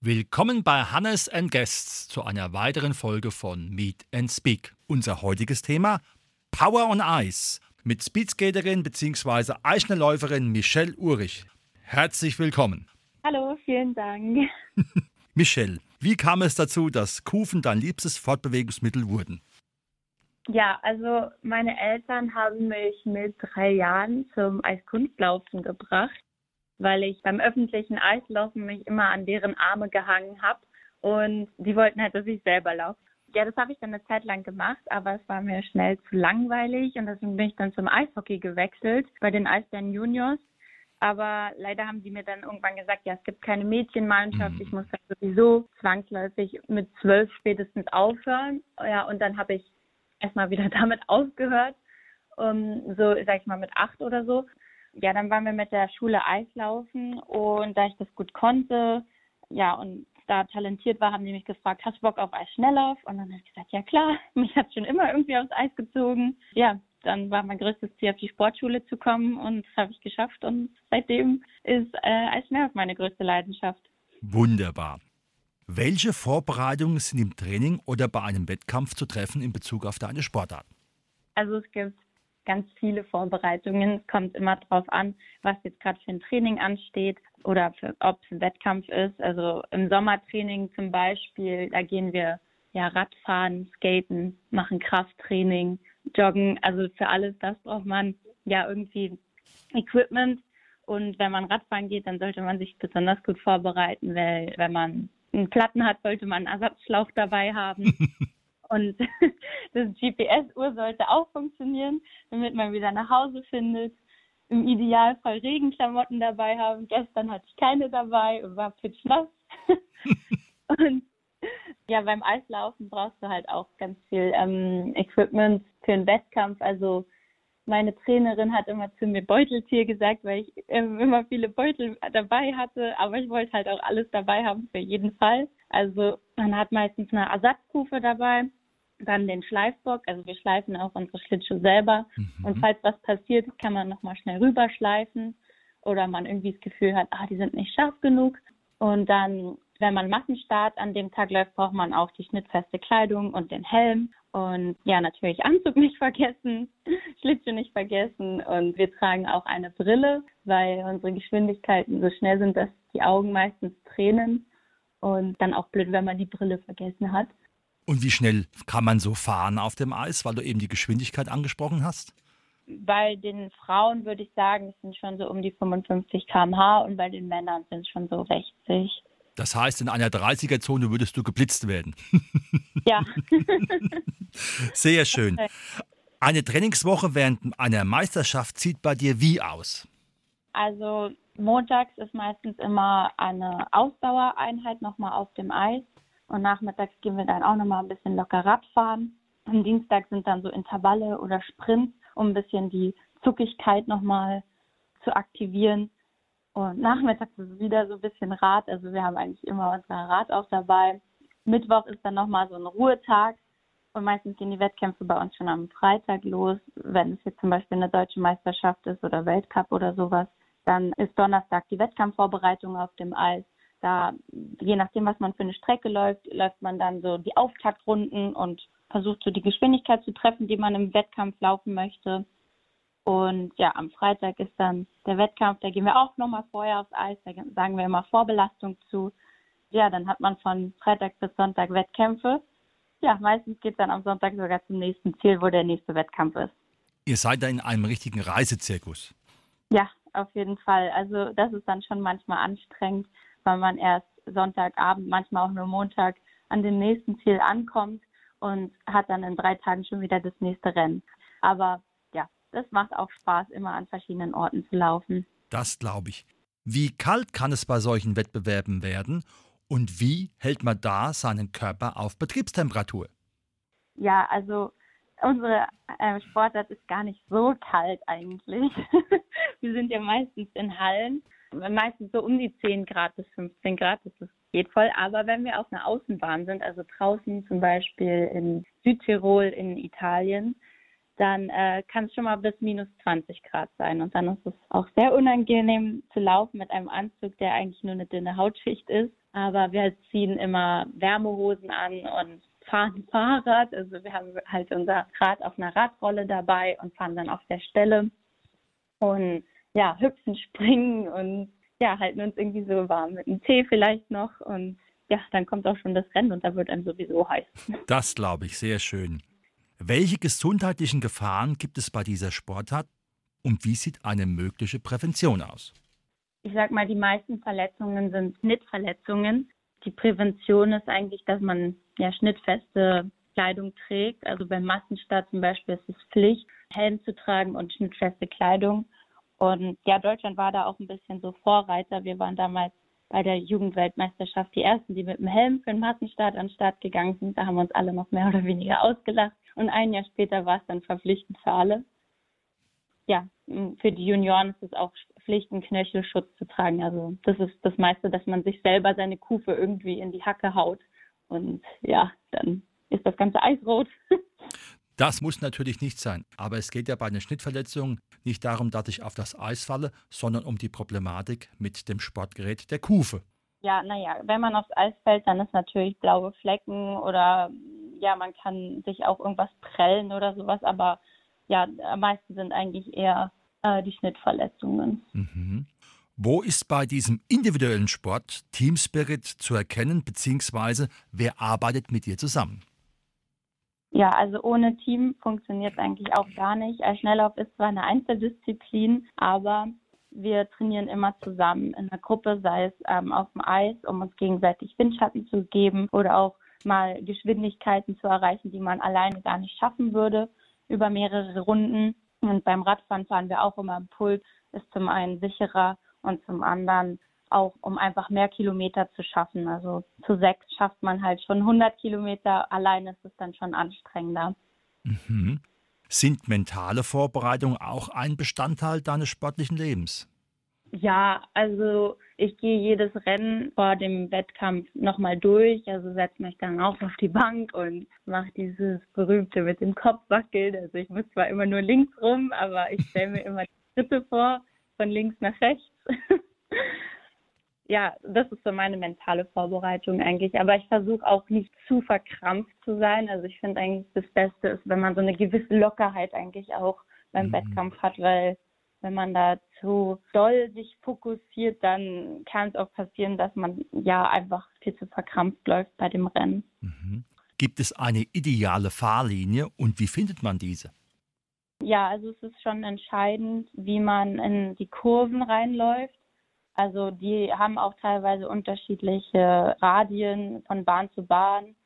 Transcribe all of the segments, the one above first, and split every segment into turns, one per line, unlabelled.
Willkommen bei Hannes and Guests zu einer weiteren Folge von Meet and Speak. Unser heutiges Thema Power on Ice mit Speedskaterin bzw. Eichnerläuferin Michelle Urich. Herzlich willkommen.
Hallo, vielen Dank.
Michelle, wie kam es dazu, dass Kufen dein liebstes Fortbewegungsmittel wurden?
Ja, also meine Eltern haben mich mit drei Jahren zum Eiskunstlaufen gebracht weil ich beim öffentlichen Eislaufen mich immer an deren Arme gehangen habe und die wollten halt, dass ich selber laufe. Ja, das habe ich dann eine Zeit lang gemacht, aber es war mir schnell zu langweilig und deswegen bin ich dann zum Eishockey gewechselt bei den Eisbären Juniors. Aber leider haben die mir dann irgendwann gesagt, ja, es gibt keine Mädchenmannschaft, ich muss dann sowieso zwangsläufig mit zwölf spätestens aufhören. Ja, und dann habe ich erstmal wieder damit aufgehört, um, so, sag ich mal, mit acht oder so ja, dann waren wir mit der Schule Eislaufen und da ich das gut konnte, ja, und da talentiert war, haben die mich gefragt, hast du Bock auf Eisschnelllauf? Und dann habe ich gesagt, ja klar, mich hat schon immer irgendwie aufs Eis gezogen. Ja, dann war mein größtes Ziel, auf die Sportschule zu kommen und das habe ich geschafft und seitdem ist äh, Eisschnelllauf meine größte Leidenschaft.
Wunderbar. Welche Vorbereitungen sind im Training oder bei einem Wettkampf zu treffen in Bezug auf deine Sportart?
Also es gibt ganz viele Vorbereitungen. Es kommt immer darauf an, was jetzt gerade für ein Training ansteht oder ob es ein Wettkampf ist. Also im Sommertraining zum Beispiel, da gehen wir ja Radfahren, Skaten, machen Krafttraining, Joggen. Also für alles das braucht man ja irgendwie Equipment. Und wenn man Radfahren geht, dann sollte man sich besonders gut vorbereiten, weil wenn man einen Platten hat, sollte man einen Ersatzschlauch dabei haben. Und das GPS-Uhr sollte auch funktionieren, damit man wieder nach Hause findet. Im Idealfall Regenklamotten dabei haben. Gestern hatte ich keine dabei und war pitchnass. und ja, beim Eislaufen brauchst du halt auch ganz viel ähm, Equipment für einen Wettkampf. Also meine Trainerin hat immer zu mir Beuteltier gesagt, weil ich ähm, immer viele Beutel dabei hatte, aber ich wollte halt auch alles dabei haben für jeden Fall. Also man hat meistens eine Ersatzkufe dabei, dann den Schleifbock, also wir schleifen auch unsere Schlittschuhe selber. Mhm. und falls was passiert, kann man nochmal schnell rüberschleifen. Oder man irgendwie das Gefühl hat, ah, die sind nicht scharf genug. Und dann wenn man Massenstart an dem Tag läuft, braucht man auch die schnittfeste Kleidung und den Helm. Und ja, natürlich Anzug nicht vergessen, Schlittschuh nicht vergessen. Und wir tragen auch eine Brille, weil unsere Geschwindigkeiten so schnell sind, dass die Augen meistens tränen und dann auch blöd, wenn man die Brille vergessen hat.
Und wie schnell kann man so fahren auf dem Eis, weil du eben die Geschwindigkeit angesprochen hast?
Bei den Frauen würde ich sagen, es sind schon so um die 55 km/h und bei den Männern sind es schon so 60.
Das heißt, in einer 30er-Zone würdest du geblitzt werden.
Ja.
Sehr schön. Eine Trainingswoche während einer Meisterschaft sieht bei dir wie aus?
Also montags ist meistens immer eine Ausdauereinheit nochmal auf dem Eis. Und nachmittags gehen wir dann auch nochmal ein bisschen locker Radfahren. Am Dienstag sind dann so Intervalle oder Sprints, um ein bisschen die Zuckigkeit nochmal zu aktivieren. Und nachmittags ist wieder so ein bisschen Rad. Also wir haben eigentlich immer unser Rad auch dabei. Mittwoch ist dann nochmal so ein Ruhetag. Und meistens gehen die Wettkämpfe bei uns schon am Freitag los. Wenn es jetzt zum Beispiel eine deutsche Meisterschaft ist oder Weltcup oder sowas, dann ist Donnerstag die Wettkampfvorbereitung auf dem Eis. Da, je nachdem, was man für eine Strecke läuft, läuft man dann so die Auftaktrunden und versucht so die Geschwindigkeit zu treffen, die man im Wettkampf laufen möchte. Und ja, am Freitag ist dann der Wettkampf, da gehen wir auch nochmal vorher aufs Eis, da sagen wir immer Vorbelastung zu. Ja, dann hat man von Freitag bis Sonntag Wettkämpfe. Ja, meistens geht es dann am Sonntag sogar zum nächsten Ziel, wo der nächste Wettkampf ist.
Ihr seid da in einem richtigen Reisezirkus.
Ja, auf jeden Fall. Also das ist dann schon manchmal anstrengend, weil man erst Sonntagabend, manchmal auch nur Montag an dem nächsten Ziel ankommt und hat dann in drei Tagen schon wieder das nächste Rennen. Aber ja, das macht auch Spaß, immer an verschiedenen Orten zu laufen.
Das glaube ich. Wie kalt kann es bei solchen Wettbewerben werden und wie hält man da seinen Körper auf Betriebstemperatur?
Ja, also Unsere äh, Sportart ist gar nicht so kalt eigentlich. Wir sind ja meistens in Hallen, meistens so um die 10 Grad bis 15 Grad, das ist, geht voll. Aber wenn wir auf einer Außenbahn sind, also draußen zum Beispiel in Südtirol in Italien, dann äh, kann es schon mal bis minus 20 Grad sein. Und dann ist es auch sehr unangenehm zu laufen mit einem Anzug, der eigentlich nur eine dünne Hautschicht ist. Aber wir ziehen immer Wärmehosen an und fahren Fahrrad. Also wir haben halt unser Rad auf einer Radrolle dabei und fahren dann auf der Stelle. Und ja, hüpfen, springen und ja, halten uns irgendwie so warm mit einem Tee vielleicht noch. Und ja, dann kommt auch schon das Rennen und da wird einem sowieso heiß.
Das glaube ich, sehr schön. Welche gesundheitlichen Gefahren gibt es bei dieser Sportart und wie sieht eine mögliche Prävention aus?
Ich sag mal, die meisten Verletzungen sind Schnittverletzungen. Die Prävention ist eigentlich, dass man ja schnittfeste Kleidung trägt. Also beim Massenstart zum Beispiel ist es Pflicht, Helm zu tragen und schnittfeste Kleidung. Und ja, Deutschland war da auch ein bisschen so Vorreiter. Wir waren damals bei der Jugendweltmeisterschaft die ersten, die mit dem Helm für den Massenstart an den Start gegangen sind. Da haben wir uns alle noch mehr oder weniger ausgelacht. Und ein Jahr später war es dann verpflichtend für alle. Ja, für die Junioren ist es auch Pflicht, einen Knöchelschutz zu tragen. Also das ist das meiste, dass man sich selber seine Kufe irgendwie in die Hacke haut. Und ja, dann ist das ganze Eis rot.
Das muss natürlich nicht sein, aber es geht ja bei einer Schnittverletzung nicht darum, dass ich auf das Eis falle, sondern um die Problematik mit dem Sportgerät der Kufe.
Ja, naja, wenn man aufs Eis fällt, dann ist natürlich blaue Flecken oder ja, man kann sich auch irgendwas prellen oder sowas, aber ja, am meisten sind eigentlich eher äh, die Schnittverletzungen.
Mhm. Wo ist bei diesem individuellen Sport Team Spirit zu erkennen, beziehungsweise wer arbeitet mit dir zusammen?
Ja, also ohne Team funktioniert es eigentlich auch gar nicht. Schnelllauf ist zwar eine Einzeldisziplin, aber wir trainieren immer zusammen in der Gruppe, sei es ähm, auf dem Eis, um uns gegenseitig Windschatten zu geben oder auch mal Geschwindigkeiten zu erreichen, die man alleine gar nicht schaffen würde über mehrere Runden. Und beim Radfahren fahren wir auch immer im Puls, ist zum einen sicherer und zum anderen auch, um einfach mehr Kilometer zu schaffen. Also zu sechs schafft man halt schon 100 Kilometer, allein ist es dann schon anstrengender.
Mhm. Sind mentale Vorbereitungen auch ein Bestandteil deines sportlichen Lebens?
Ja, also ich gehe jedes Rennen vor dem Wettkampf nochmal durch, also setze mich dann auch auf die Bank und mache dieses berühmte mit dem Kopf wackeln. Also ich muss zwar immer nur links rum, aber ich stelle mir immer die Schritte vor, von links nach rechts. ja, das ist so meine mentale Vorbereitung eigentlich. Aber ich versuche auch nicht zu verkrampft zu sein. Also ich finde eigentlich das Beste ist, wenn man so eine gewisse Lockerheit eigentlich auch beim mhm. Wettkampf hat, weil wenn man da zu doll sich fokussiert, dann kann es auch passieren, dass man ja einfach viel zu verkrampft läuft bei dem Rennen.
Mhm. Gibt es eine ideale Fahrlinie und wie findet man diese?
Ja, also es ist schon entscheidend, wie man in die Kurven reinläuft. Also die haben auch teilweise unterschiedliche Radien von Bahn zu Bahn.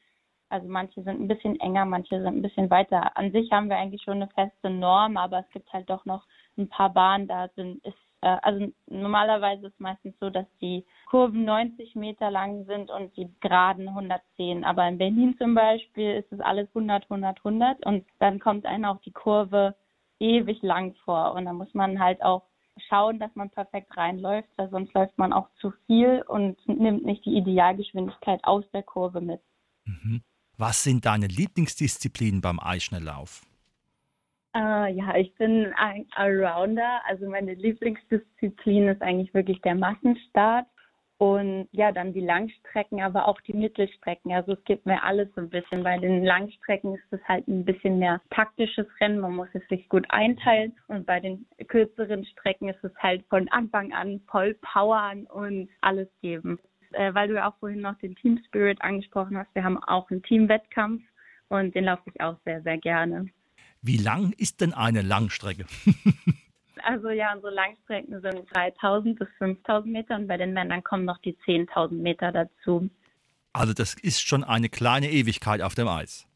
Also manche sind ein bisschen enger, manche sind ein bisschen weiter. An sich haben wir eigentlich schon eine feste Norm, aber es gibt halt doch noch ein paar Bahnen, da sind ist äh, also normalerweise ist es meistens so, dass die Kurven 90 Meter lang sind und die Geraden 110. Aber in Berlin zum Beispiel ist es alles 100, 100, 100 und dann kommt einem auch die Kurve ewig lang vor und da muss man halt auch schauen, dass man perfekt reinläuft, weil sonst läuft man auch zu viel und nimmt nicht die Idealgeschwindigkeit aus der Kurve mit.
Mhm. Was sind deine Lieblingsdisziplinen beim Eisschnelllauf?
Äh, ja, ich bin ein Allrounder. Also meine Lieblingsdisziplin ist eigentlich wirklich der Massenstart. Und ja, dann die Langstrecken, aber auch die Mittelstrecken. Also es gibt mir alles so ein bisschen. Bei den Langstrecken ist es halt ein bisschen mehr taktisches Rennen. Man muss es sich gut einteilen. Und bei den kürzeren Strecken ist es halt von Anfang an voll powern und alles geben. Äh, weil du ja auch vorhin noch den Team Spirit angesprochen hast. Wir haben auch einen Teamwettkampf und den laufe ich auch sehr, sehr gerne.
Wie lang ist denn eine Langstrecke?
Also ja, unsere Langstrecken sind 3000 bis 5000 Meter und bei den Männern kommen noch die 10.000 Meter dazu.
Also das ist schon eine kleine Ewigkeit auf dem Eis.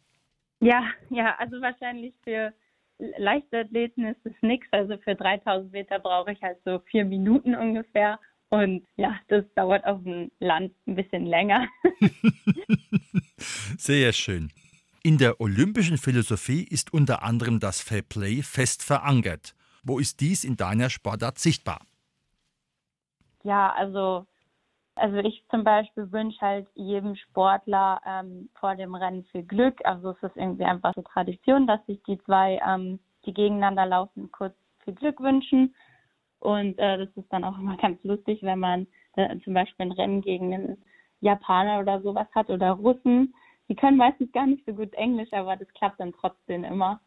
Ja, ja, also wahrscheinlich für Leichtathleten ist es nichts. Also für 3000 Meter brauche ich halt so vier Minuten ungefähr. Und ja, das dauert auf dem Land ein bisschen länger.
Sehr schön. In der olympischen Philosophie ist unter anderem das Fair Play fest verankert. Wo ist dies in deiner Sportart sichtbar?
Ja, also, also ich zum Beispiel wünsche halt jedem Sportler ähm, vor dem Rennen viel Glück. Also es ist irgendwie einfach so Tradition, dass sich die zwei, ähm, die gegeneinander laufen, kurz viel Glück wünschen. Und äh, das ist dann auch immer ganz lustig, wenn man äh, zum Beispiel ein Rennen gegen einen Japaner oder sowas hat oder Russen die können meistens gar nicht so gut Englisch, aber das klappt dann trotzdem immer.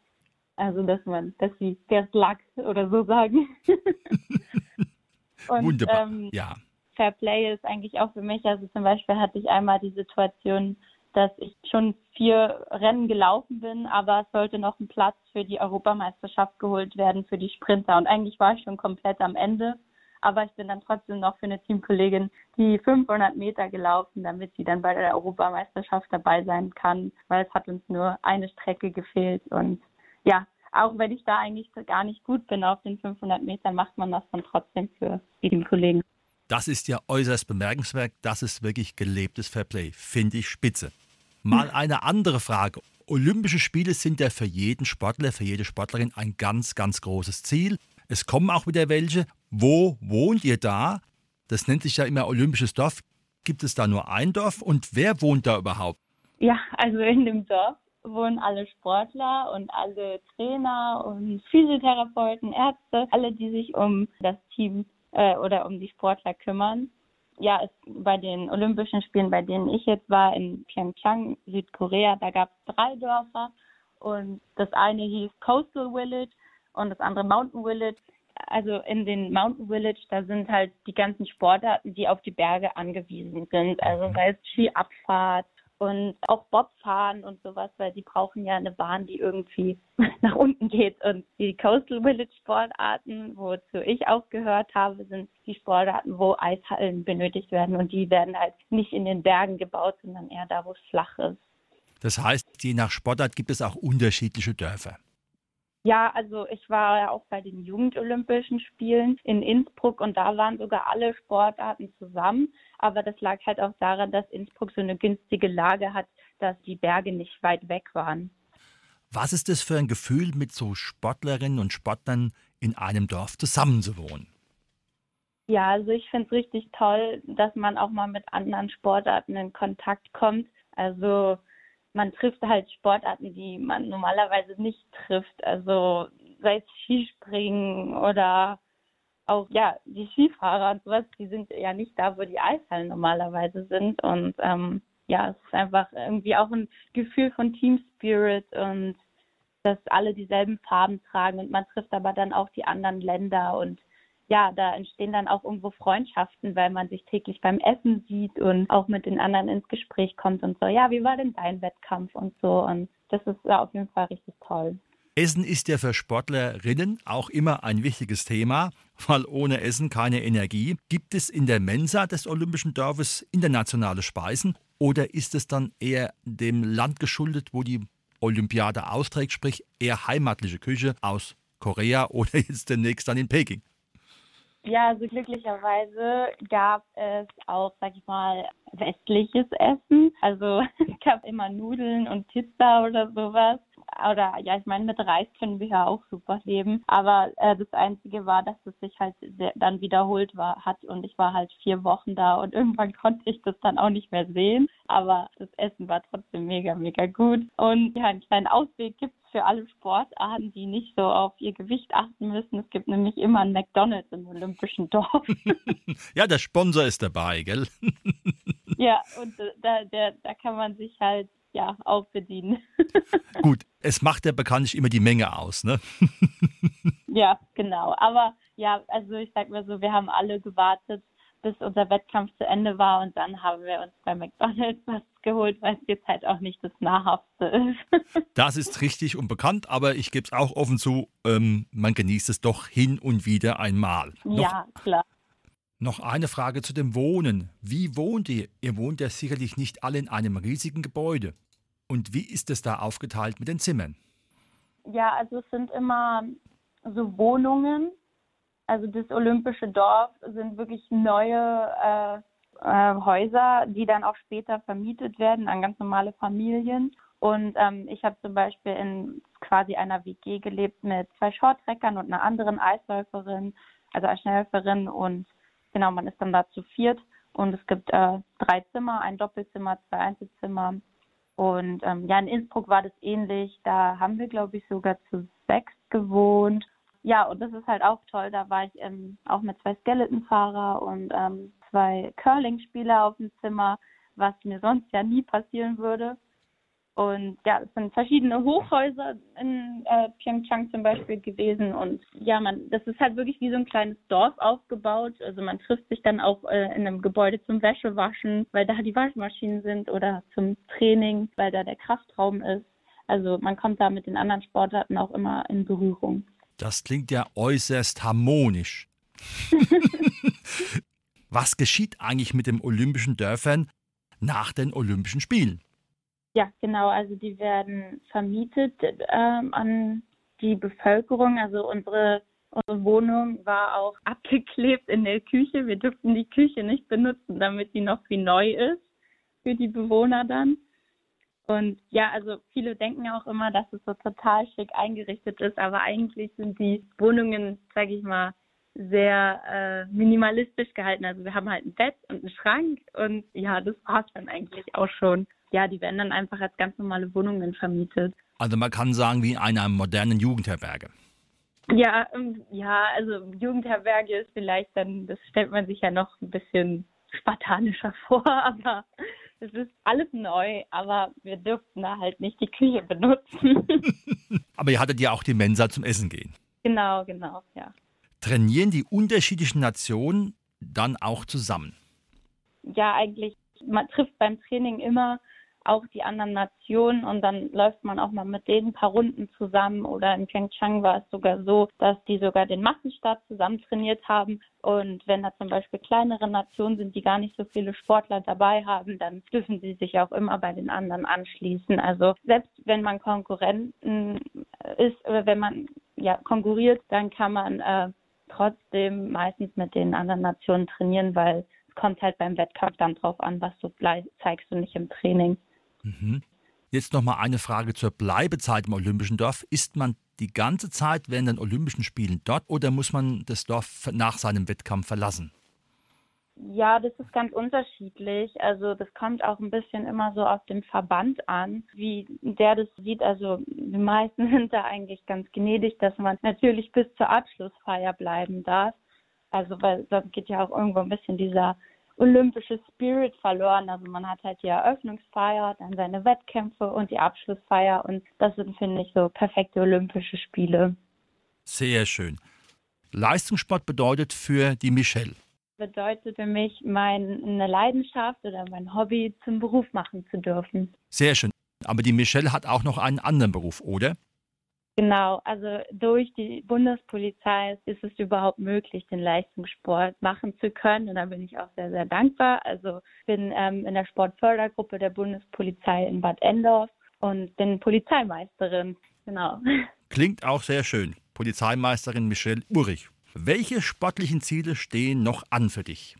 Also, dass man, dass sie Luck oder so sagen.
Und, Wunderbar. Ähm, ja.
Fair Play ist eigentlich auch für mich, also zum Beispiel hatte ich einmal die Situation, dass ich schon vier Rennen gelaufen bin, aber es sollte noch ein Platz für die Europameisterschaft geholt werden für die Sprinter. Und eigentlich war ich schon komplett am Ende aber ich bin dann trotzdem noch für eine Teamkollegin die 500 Meter gelaufen, damit sie dann bei der Europameisterschaft dabei sein kann, weil es hat uns nur eine Strecke gefehlt und ja, auch wenn ich da eigentlich gar nicht gut bin auf den 500 Metern, macht man das dann trotzdem für die Teamkollegen.
Das ist ja äußerst bemerkenswert. Das ist wirklich gelebtes Fairplay. Finde ich spitze. Mal eine andere Frage. Olympische Spiele sind ja für jeden Sportler, für jede Sportlerin ein ganz, ganz großes Ziel. Es kommen auch wieder welche. Wo wohnt ihr da? Das nennt sich ja immer Olympisches Dorf. Gibt es da nur ein Dorf und wer wohnt da überhaupt?
Ja, also in dem Dorf wohnen alle Sportler und alle Trainer und Physiotherapeuten, Ärzte, alle, die sich um das Team äh, oder um die Sportler kümmern. Ja, es, bei den Olympischen Spielen, bei denen ich jetzt war, in Pyeongchang, Südkorea, da gab es drei Dörfer und das eine hieß Coastal Village und das andere Mountain Village. Also in den Mountain Village, da sind halt die ganzen Sportarten, die auf die Berge angewiesen sind. Also sei es Skiabfahrt und auch Bobfahren und sowas, weil die brauchen ja eine Bahn, die irgendwie nach unten geht. Und die Coastal Village Sportarten, wozu ich auch gehört habe, sind die Sportarten, wo Eishallen benötigt werden und die werden halt nicht in den Bergen gebaut, sondern eher da, wo es flach ist.
Das heißt, je nach Sportart gibt es auch unterschiedliche Dörfer.
Ja, also ich war ja auch bei den Jugendolympischen Spielen in Innsbruck und da waren sogar alle Sportarten zusammen. Aber das lag halt auch daran, dass Innsbruck so eine günstige Lage hat, dass die Berge nicht weit weg waren.
Was ist das für ein Gefühl, mit so Sportlerinnen und Sportlern in einem Dorf zusammenzuwohnen?
Ja, also ich finde es richtig toll, dass man auch mal mit anderen Sportarten in Kontakt kommt. Also man trifft halt Sportarten, die man normalerweise nicht trifft. Also sei es Skispringen oder auch ja die Skifahrer und sowas, die sind ja nicht da, wo die Eishallen normalerweise sind. Und ähm, ja, es ist einfach irgendwie auch ein Gefühl von Team Spirit und dass alle dieselben Farben tragen und man trifft aber dann auch die anderen Länder und ja, da entstehen dann auch irgendwo Freundschaften, weil man sich täglich beim Essen sieht und auch mit den anderen ins Gespräch kommt und so, ja, wie war denn dein Wettkampf und so. Und das ist ja auf jeden Fall richtig toll.
Essen ist ja für Sportlerinnen auch immer ein wichtiges Thema, weil ohne Essen keine Energie. Gibt es in der Mensa des Olympischen Dorfes internationale Speisen oder ist es dann eher dem Land geschuldet, wo die Olympiade austrägt, sprich eher heimatliche Küche aus Korea oder jetzt demnächst dann in Peking?
Ja, also glücklicherweise gab es auch, sag ich mal, westliches Essen. Also es gab immer Nudeln und Pizza oder sowas oder ja, ich meine, mit Reis können wir ja auch super leben. Aber äh, das Einzige war, dass es sich halt sehr, dann wiederholt war, hat und ich war halt vier Wochen da und irgendwann konnte ich das dann auch nicht mehr sehen. Aber das Essen war trotzdem mega, mega gut. Und ja, einen kleinen Ausweg gibt für alle Sportarten, die nicht so auf ihr Gewicht achten müssen. Es gibt nämlich immer ein McDonalds im Olympischen Dorf.
ja, der Sponsor ist dabei, gell?
ja, und da, der, da kann man sich halt ja, auch bedienen.
Gut, es macht ja bekanntlich immer die Menge aus, ne?
ja, genau. Aber ja, also ich sag mal so, wir haben alle gewartet, bis unser Wettkampf zu Ende war und dann haben wir uns bei McDonalds was geholt, weil es jetzt halt auch nicht das Nahrhafte ist.
das ist richtig und bekannt, aber ich gebe es auch offen zu, ähm, man genießt es doch hin und wieder einmal.
Noch, ja, klar.
Noch eine Frage zu dem Wohnen. Wie wohnt ihr? Ihr wohnt ja sicherlich nicht alle in einem riesigen Gebäude. Und wie ist es da aufgeteilt mit den Zimmern?
Ja, also es sind immer so Wohnungen. Also das Olympische Dorf sind wirklich neue äh, äh, Häuser, die dann auch später vermietet werden an ganz normale Familien. Und ähm, ich habe zum Beispiel in quasi einer WG gelebt mit zwei Shorttrackern und einer anderen Eisläuferin, also Eisschnellläuferin. Und genau, man ist dann da zu viert. Und es gibt äh, drei Zimmer, ein Doppelzimmer, zwei Einzelzimmer. Und ähm, ja, in Innsbruck war das ähnlich. Da haben wir, glaube ich, sogar zu sechs gewohnt. Ja, und das ist halt auch toll. Da war ich ähm, auch mit zwei Skeletonfahrer und ähm, zwei Curling-Spieler auf dem Zimmer, was mir sonst ja nie passieren würde. Und ja, es sind verschiedene Hochhäuser in äh, Pyeongchang zum Beispiel gewesen. Und ja, man, das ist halt wirklich wie so ein kleines Dorf aufgebaut. Also man trifft sich dann auch äh, in einem Gebäude zum Wäschewaschen, weil da die Waschmaschinen sind oder zum Training, weil da der Kraftraum ist. Also man kommt da mit den anderen Sportarten auch immer in Berührung.
Das klingt ja äußerst harmonisch. Was geschieht eigentlich mit den olympischen Dörfern nach den Olympischen Spielen?
Ja, genau. Also die werden vermietet ähm, an die Bevölkerung. Also unsere, unsere Wohnung war auch abgeklebt in der Küche. Wir durften die Küche nicht benutzen, damit sie noch wie neu ist für die Bewohner dann. Und ja, also viele denken auch immer, dass es so total schick eingerichtet ist, aber eigentlich sind die Wohnungen, sage ich mal, sehr äh, minimalistisch gehalten. Also wir haben halt ein Bett und einen Schrank und ja, das war's dann eigentlich auch schon. Ja, die werden dann einfach als ganz normale Wohnungen vermietet.
Also man kann sagen, wie in einer modernen Jugendherberge.
Ja, ähm, ja, also Jugendherberge ist vielleicht dann, das stellt man sich ja noch ein bisschen spartanischer vor, aber es ist alles neu, aber wir dürften da halt nicht die Küche benutzen.
aber ihr hattet ja auch die Mensa zum Essen gehen.
Genau, genau, ja.
Trainieren die unterschiedlichen Nationen dann auch zusammen?
Ja, eigentlich. Man trifft beim Training immer auch die anderen Nationen und dann läuft man auch mal mit denen ein paar Runden zusammen oder in Pyeongchang war es sogar so, dass die sogar den Massenstart zusammen trainiert haben und wenn da zum Beispiel kleinere Nationen sind, die gar nicht so viele Sportler dabei haben, dann dürfen sie sich auch immer bei den anderen anschließen. Also selbst wenn man Konkurrenten ist oder wenn man ja konkurriert, dann kann man äh, trotzdem meistens mit den anderen Nationen trainieren, weil kommt halt beim Wettkampf dann drauf an, was du zeigst du nicht im Training.
Mhm. Jetzt nochmal eine Frage zur Bleibezeit im Olympischen Dorf. Ist man die ganze Zeit während den Olympischen Spielen dort oder muss man das Dorf nach seinem Wettkampf verlassen?
Ja, das ist ganz unterschiedlich. Also das kommt auch ein bisschen immer so auf den Verband an, wie der das sieht. Also die meisten sind da eigentlich ganz gnädig, dass man natürlich bis zur Abschlussfeier bleiben darf. Also weil sonst geht ja auch irgendwo ein bisschen dieser olympische Spirit verloren. Also man hat halt die Eröffnungsfeier, dann seine Wettkämpfe und die Abschlussfeier und das sind, finde ich, so perfekte olympische Spiele.
Sehr schön. Leistungssport bedeutet für die Michelle?
Bedeutet für mich, meine Leidenschaft oder mein Hobby zum Beruf machen zu dürfen.
Sehr schön. Aber die Michelle hat auch noch einen anderen Beruf, oder?
Genau, also durch die Bundespolizei ist es überhaupt möglich, den Leistungssport machen zu können. Und da bin ich auch sehr, sehr dankbar. Also ich bin ähm, in der Sportfördergruppe der Bundespolizei in Bad Endorf und bin Polizeimeisterin. Genau.
Klingt auch sehr schön. Polizeimeisterin Michelle Urich. Welche sportlichen Ziele stehen noch an für dich?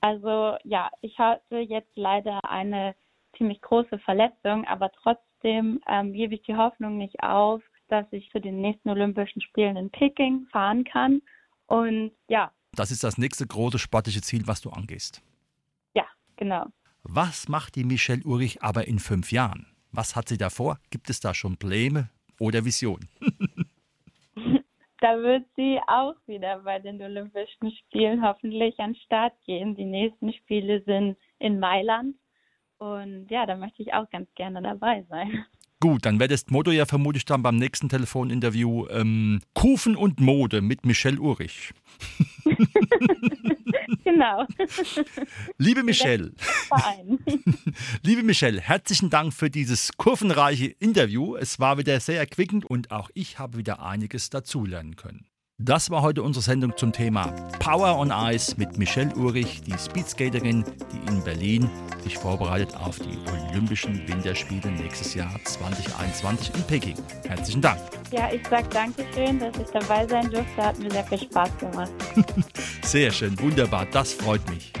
Also ja, ich hatte jetzt leider eine ziemlich große Verletzung, aber trotzdem ähm, gebe ich die Hoffnung nicht auf, dass ich zu den nächsten Olympischen Spielen in Peking fahren kann. Und ja.
Das ist das nächste große sportliche Ziel, was du angehst.
Ja, genau.
Was macht die Michelle Ulrich aber in fünf Jahren? Was hat sie davor? Gibt es da schon Pläne oder Visionen?
da wird sie auch wieder bei den Olympischen Spielen hoffentlich an den Start gehen. Die nächsten Spiele sind in Mailand. Und ja, da möchte ich auch ganz gerne dabei sein.
Gut, dann das Motto ja vermutlich dann beim nächsten Telefoninterview ähm, Kufen und Mode mit Michelle Urich.
genau.
Liebe Michelle, liebe Michelle, herzlichen Dank für dieses kurvenreiche Interview. Es war wieder sehr erquickend und auch ich habe wieder einiges dazulernen können. Das war heute unsere Sendung zum Thema Power on Ice mit Michelle Urich, die Speedskaterin, die in Berlin sich vorbereitet auf die Olympischen Winterspiele nächstes Jahr 2021 in Peking. Herzlichen Dank.
Ja, ich sage Dankeschön, dass ich dabei sein durfte. Hat mir sehr viel Spaß gemacht.
sehr schön, wunderbar, das freut mich.